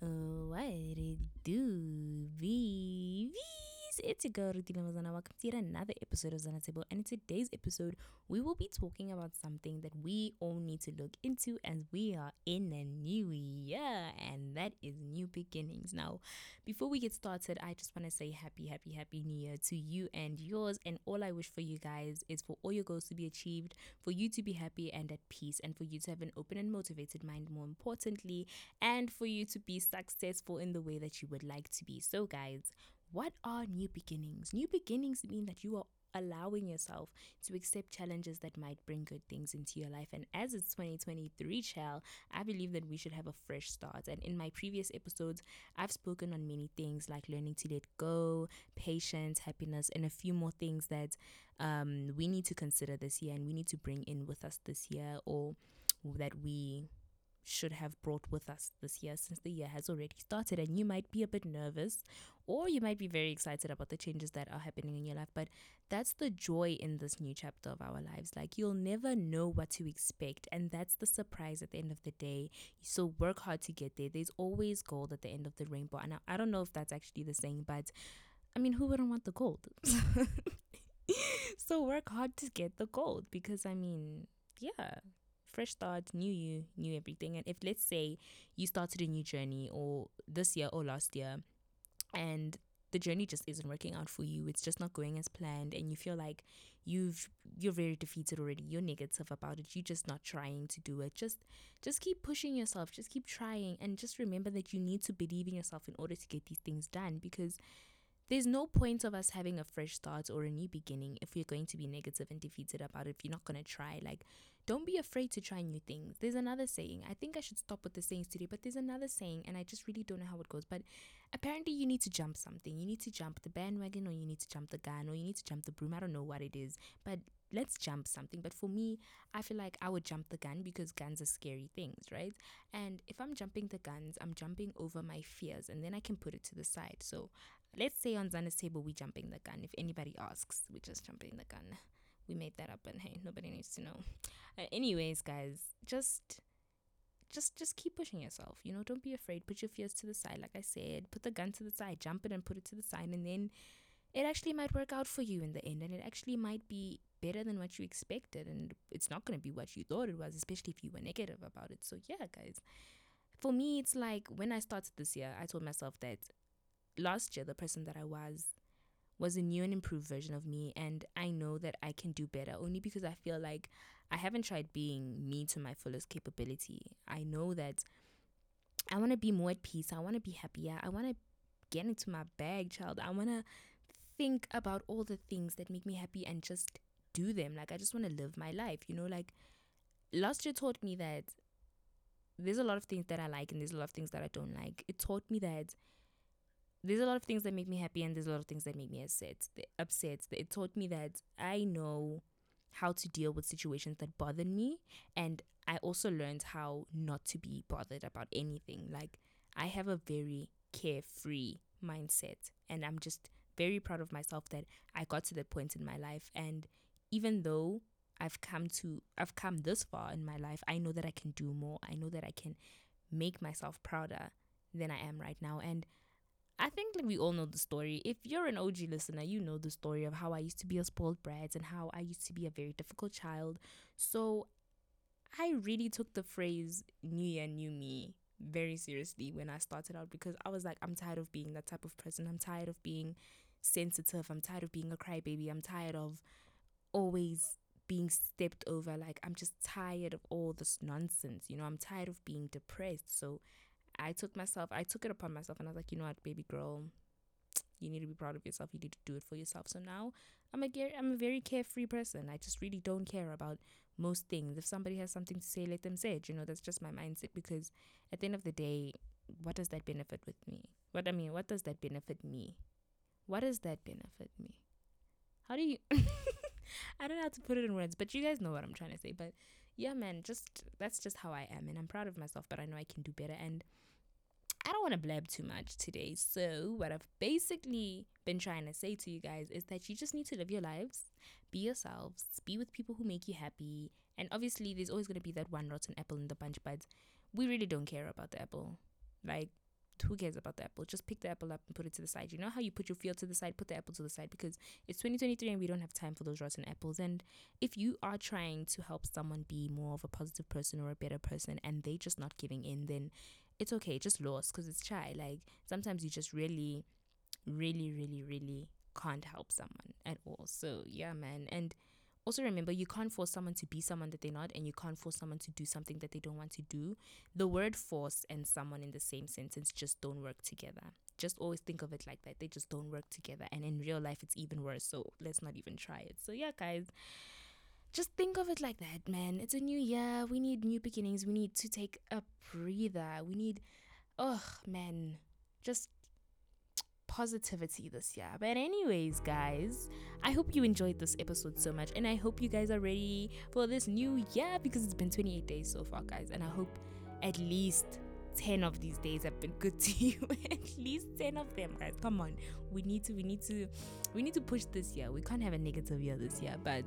What it do? It's your girl Rutina Mozana. Welcome to yet another episode of Zana Table. And in today's episode, we will be talking about something that we all need to look into as we are in a new year, and that is new beginnings. Now, before we get started, I just want to say happy, happy, happy new year to you and yours. And all I wish for you guys is for all your goals to be achieved, for you to be happy and at peace, and for you to have an open and motivated mind, more importantly, and for you to be successful in the way that you would like to be. So, guys, what are new beginnings? New beginnings mean that you are allowing yourself to accept challenges that might bring good things into your life. And as it's 2023, child, I believe that we should have a fresh start. And in my previous episodes, I've spoken on many things like learning to let go, patience, happiness, and a few more things that um, we need to consider this year and we need to bring in with us this year or that we should have brought with us this year since the year has already started and you might be a bit nervous or you might be very excited about the changes that are happening in your life but that's the joy in this new chapter of our lives. Like you'll never know what to expect and that's the surprise at the end of the day. So work hard to get there. There's always gold at the end of the rainbow and I, I don't know if that's actually the saying but I mean who wouldn't want the gold? So work hard to get the gold because I mean yeah fresh start, new you, new everything. And if let's say you started a new journey or this year or last year and the journey just isn't working out for you, it's just not going as planned and you feel like you've you're very defeated already, you're negative about it, you're just not trying to do it. Just just keep pushing yourself, just keep trying and just remember that you need to believe in yourself in order to get these things done because there's no point of us having a fresh start or a new beginning if we're going to be negative and defeated about it if you're not going to try like don't be afraid to try new things there's another saying i think i should stop with the sayings today but there's another saying and i just really don't know how it goes but apparently you need to jump something you need to jump the bandwagon or you need to jump the gun or you need to jump the broom i don't know what it is but let's jump something. But for me, I feel like I would jump the gun because guns are scary things, right? And if I'm jumping the guns, I'm jumping over my fears and then I can put it to the side. So let's say on Zana's table, we're jumping the gun. If anybody asks, we're just jumping the gun. We made that up and hey, nobody needs to know. Uh, anyways, guys, just just just keep pushing yourself you know don't be afraid. Put your fears to the side like i said put the gun to the side jump it and put it to the side and then it actually might work out for you in the end and it actually might be better than what you expected and it's not going to be what you thought it was especially if you were negative about it. So yeah guys. For me it's like when i started this year i told myself that last year the person that i was was a new and improved version of me and i know that i can do better only because i feel like i haven't tried being me to my fullest capability i know that i want to be more at peace i want to be happier i want to get into my bag child i want to think about all the things that make me happy and just do them. Like I just want to live my life, you know, like last year taught me that there's a lot of things that I like and there's a lot of things that I don't like. It taught me that there's a lot of things that make me happy and there's a lot of things that make me upset. Upset. It taught me that I know how to deal with situations that bother me and I also learned how not to be bothered about anything. Like I have a very carefree mindset and I'm just very proud of myself that I got to that point in my life and even though I've come to I've come this far in my life, I know that I can do more. I know that I can make myself prouder than I am right now. And I think like we all know the story. If you're an OG listener, you know the story of how I used to be a spoiled brat and how I used to be a very difficult child. So I really took the phrase new year, new me very seriously when I started out because I was like, I'm tired of being that type of person. I'm tired of being sensitive. I'm tired of being a crybaby. I'm tired of always being stepped over. Like, I'm just tired of all this nonsense. You know, I'm tired of being depressed. So I took myself, I took it upon myself and I was like, you know what, baby girl, you need to be proud of yourself. You need to do it for yourself. So now I'm a I'm a very carefree person. I just really don't care about most things. If somebody has something to say, let them say it. You know, that's just my mindset because at the end of the day, what does that benefit with me? What I mean, what does that benefit me? What does that benefit me? How do you I don't know how to put it in words, but you guys know what I'm trying to say. But yeah, man, just that's just how I am, and I'm proud of myself. But I know I can do better, and I don't want to blab too much today. So what I've basically been trying to say to you guys is that you just need to live your lives, be yourselves, be with people who make you happy, and obviously there's always gonna be that one rotten apple in the bunch, but we really don't care about the apple. Like who cares about the apple? Just pick the apple up and put it to the side. You know how you put your field to the side, put the apple to the side because it's 2023 and we don't have time for those rotten apples. And if you are trying to help someone be more of a positive person or a better person and they're just not giving in, then it's okay. Just lost because it's shy. Like sometimes you just really, really, really, really can't help someone at all. So yeah, man. And also remember you can't force someone to be someone that they're not and you can't force someone to do something that they don't want to do the word force and someone in the same sentence just don't work together just always think of it like that they just don't work together and in real life it's even worse so let's not even try it so yeah guys just think of it like that man. It's a new year. We need new beginnings. We need to take a breather. We need oh man just positivity this year. But, anyways, guys, I hope you enjoyed this episode so much, and I hope you guys are ready for this new year because it's been 28 days so far, guys, and I hope at least 10 of these days have been good to you. At least 10 of them guys. Come on. We need to we need to we need to push this year. We can't have a negative year this year but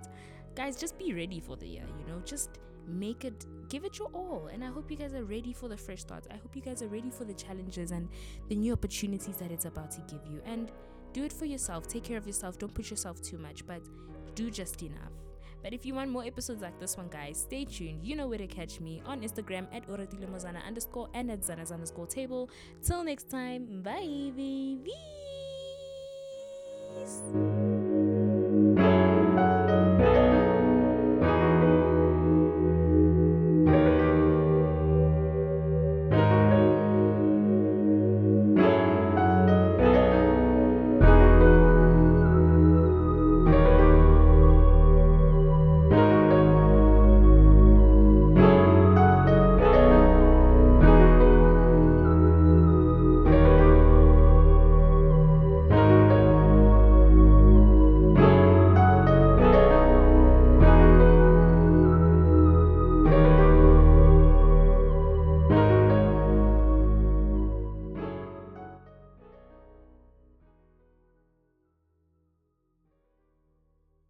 guys just be ready for the year you know? Just make it give it your all. And i hope you guys are ready for the fresh starts. I hope you guys are ready for the challenges and the new opportunities that it's about to give you. And do it for yourself. Take care of yourself. Don't push yourself too much but do just enough. But if you want more episodes like this one, guys, stay tuned. You know where to catch me on Instagram at oratilemozana underscore and at zanas underscore table. Till next time, bye, babies.